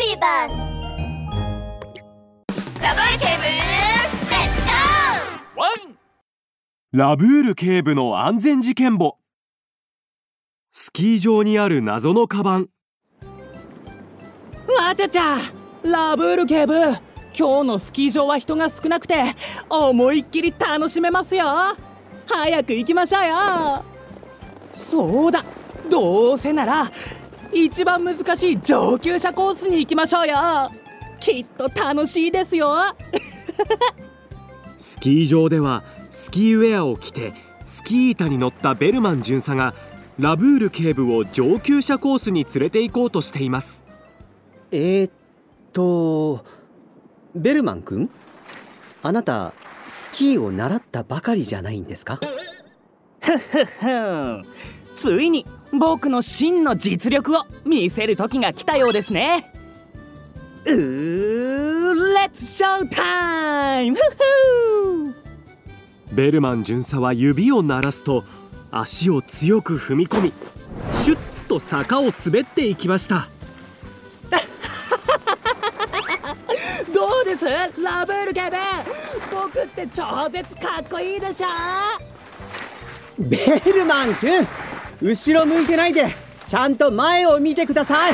ビーバスラブール警部レッツゴーワンラブール警部の安全事件簿。スキー場にある謎のカバン。わちゃちゃ。ラブール警部。今日のスキー場は人が少なくて思いっきり楽しめますよ。早く行きましょうよ。そうだ。どうせなら一番難しい上級者コースに行きましょうよ。きっと楽しいですよ。スキー場ではスキーウェアを着てスキー板に乗ったベルマン巡査がラブール警部を上級者コースに連れて行こうとしています。えー、っとベルマン君？あなたスキーを習ったばかりじゃないんですか？ついに僕の真の実力を見せる時が来たようですね。うーレッツショータイムベルマン巡査は指を鳴らすと足を強く踏み込みシュッと坂を滑っていきました。どうです？ラブール警部僕って超絶かっこいいでしょ？ベルマン君後ろ向いてないでちゃんと前を見てください。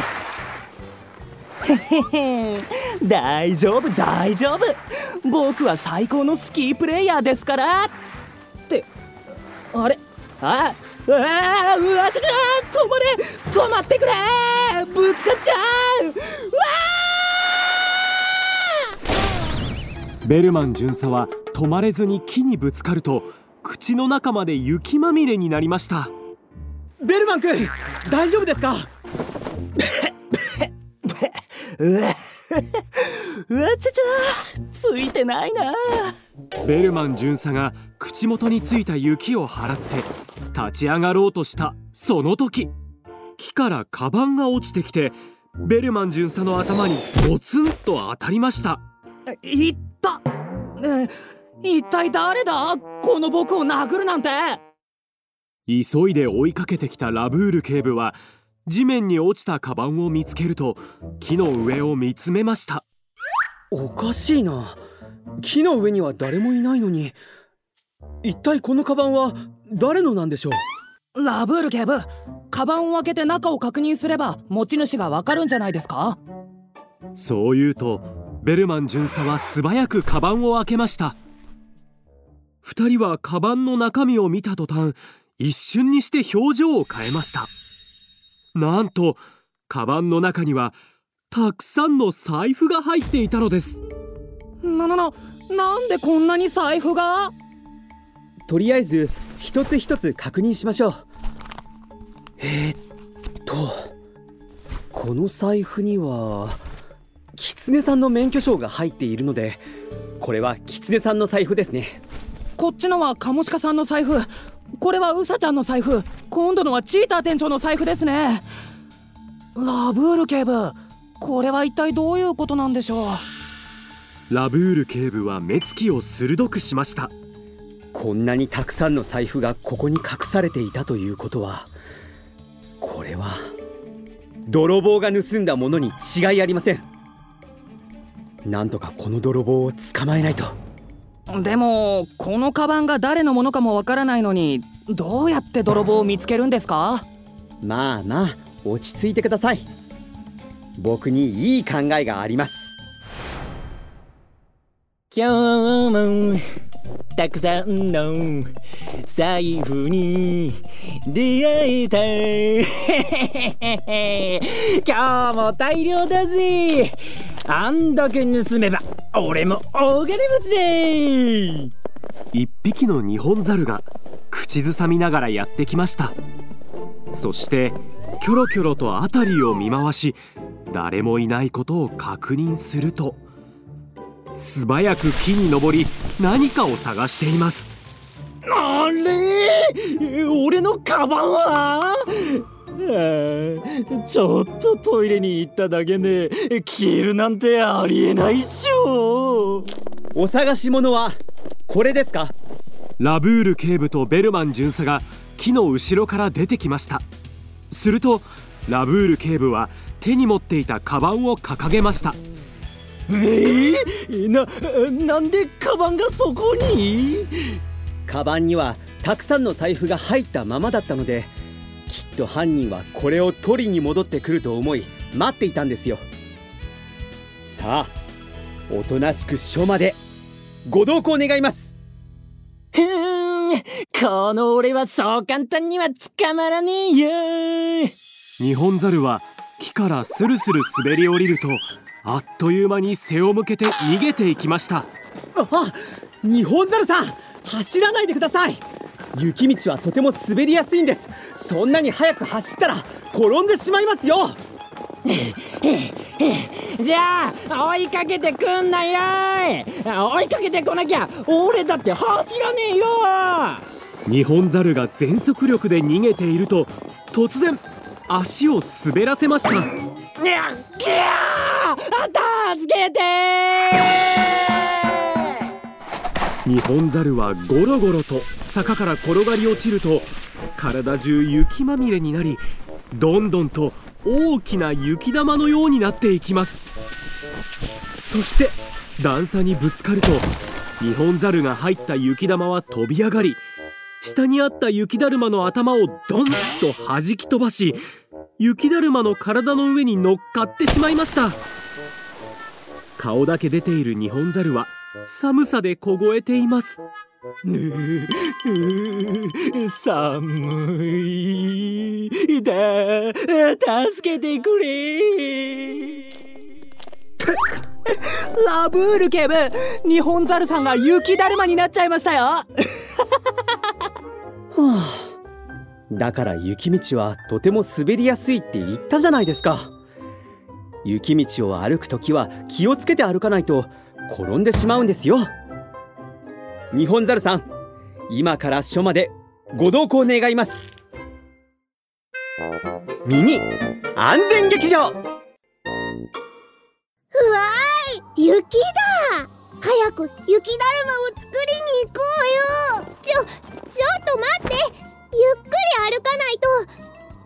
大丈夫大丈夫。僕は最高のスキープレイヤーですから。ってあれ？あああうわちゃちゃ止まれ。止まってくれ。ぶつかっちゃう。うわベルマン巡査は止まれずに木にぶつかると口の中まで雪まみれになりました。ベルマン君大丈夫ですか？うわうわちゃちゃついてないな。ベルマン巡査が口元についた雪を払って立ち上がろうとしたその時木からカバンが落ちてきてベルマン巡査の頭にゴツンと当たりました。いったえ一体誰だ？この僕を殴るなんて急いで追いかけてきたラブール警部は地面に落ちたカバンを見つけると木の上を見つめました。おかしいな。木の上には誰もいないのに。一体このカバンは誰のなんでしょう？ラブール警部カバンを開けて中を確認すれば持ち主がわかるんじゃないですか？そう言うとベルマン巡査は素早くカバンを開けました。二人はカバンの中身を見た途端一瞬にして表情を変えました。なんとカバンの中にはたくさんの財布が入っていたのです。ななななんでこんなに財布が？とりあえず一つ一つ確認しましょう。えー、っとこの財布にはキツネさんの免許証が入っているのでこれはキツネさんの財布ですねこっちのはカモシカさんの財布。これはウサちゃんの財布。今度のはチーター店長の財布ですね。ラブール警部。これは一体どういうことなんでしょう？ラブール警部は目つきを鋭くしました。こんなにたくさんの財布がここに隠されていたということはこれは泥棒が盗んだものに違いありません。なんとかこの泥棒を捕まえないと。でもこのカバンが誰のものかもわからないのにどうやって泥棒を見つけるんですか？まあまあ落ち着いてください。僕にいい考えがあります。今日もたくさんの財布に出会えた。今日も大量だぜあんだけ盗めば俺も大金持ちで一匹のニホンザルが口ずさみながらやってきました。そしてキョロキョロと辺りを見回し誰もいないことを確認すると素早く木に登り何かを探しています。あれ？俺のカバンは？あちょっとトイレに行っただけで消えるなんてありえないっしょ。お探し物はこれですか？ラブール警部とベルマン巡査が木の後ろから出てきました。するとラブール警部は手に持っていたカバンを掲げました。えー、ななんでカバンがそこに？カバンにはたくさんの財布が入ったままだったのできっと犯人はこれを取りに戻ってくると思い待っていたんですよ。さあおとなしく署までご同行願います。ふーんこの俺はそう簡単には捕まらねえよ。ニホンザルは木からスルスル滑り降りるとあっという間に背を向けて逃げていきました。あニホンザルさん走らないでください。雪道はとても滑りやすいんですそんなに速く走ったら転んでしまいますよ。じゃあ追いかけてくんなよ追いかけてこなきゃ俺だって走らねえよ。ニホンザルが全速力で逃げていると突然足を滑らせました。いやきゃー助けてニホンザルはゴロゴロと坂から転がり落ちると体中雪まみれになりどんどんと大きな雪玉のようになっていきます。そして段差にぶつかるとニホンザルが入った雪玉は飛び上がり下にあった雪だるまの頭をドンと弾き飛ばし雪だるまの体の上に乗っかってしまいました。顔だけ出ているニホンザルは寒さで凍えています。寒いだ助けてくれ。ラブール警部日本ザルさんが雪だるまになっちゃいましたよ。はあ。だから雪道はとても滑りやすいって言ったじゃないですか。雪道を歩くときは気をつけて歩かないと転んでしまうんですよ日本ザルさん今から署までご同行願います。ミニ。安全劇場。うわーい雪だ。早く雪だるまを作りに行こうよ。ちょちょっと待って。ゆっくり歩かないと。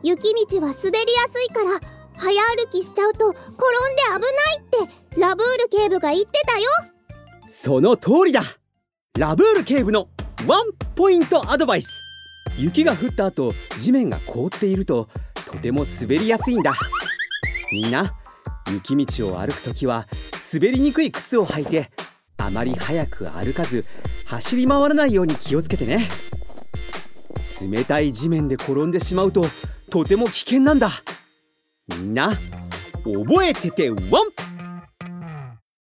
雪道は滑りやすいから早歩きしちゃうと転んで危ないってラブール警部が言ってたよ。その通りだラブール警部のワンポイントアドバイス。雪が降った後地面が凍っているととても滑りやすいんだ。みんな雪道を歩くときは滑りにくい靴を履いてあまり速く歩かず走り回らないように気をつけてね。冷たい地面で転んでしまうととても危険なんだ。みんな覚えててワン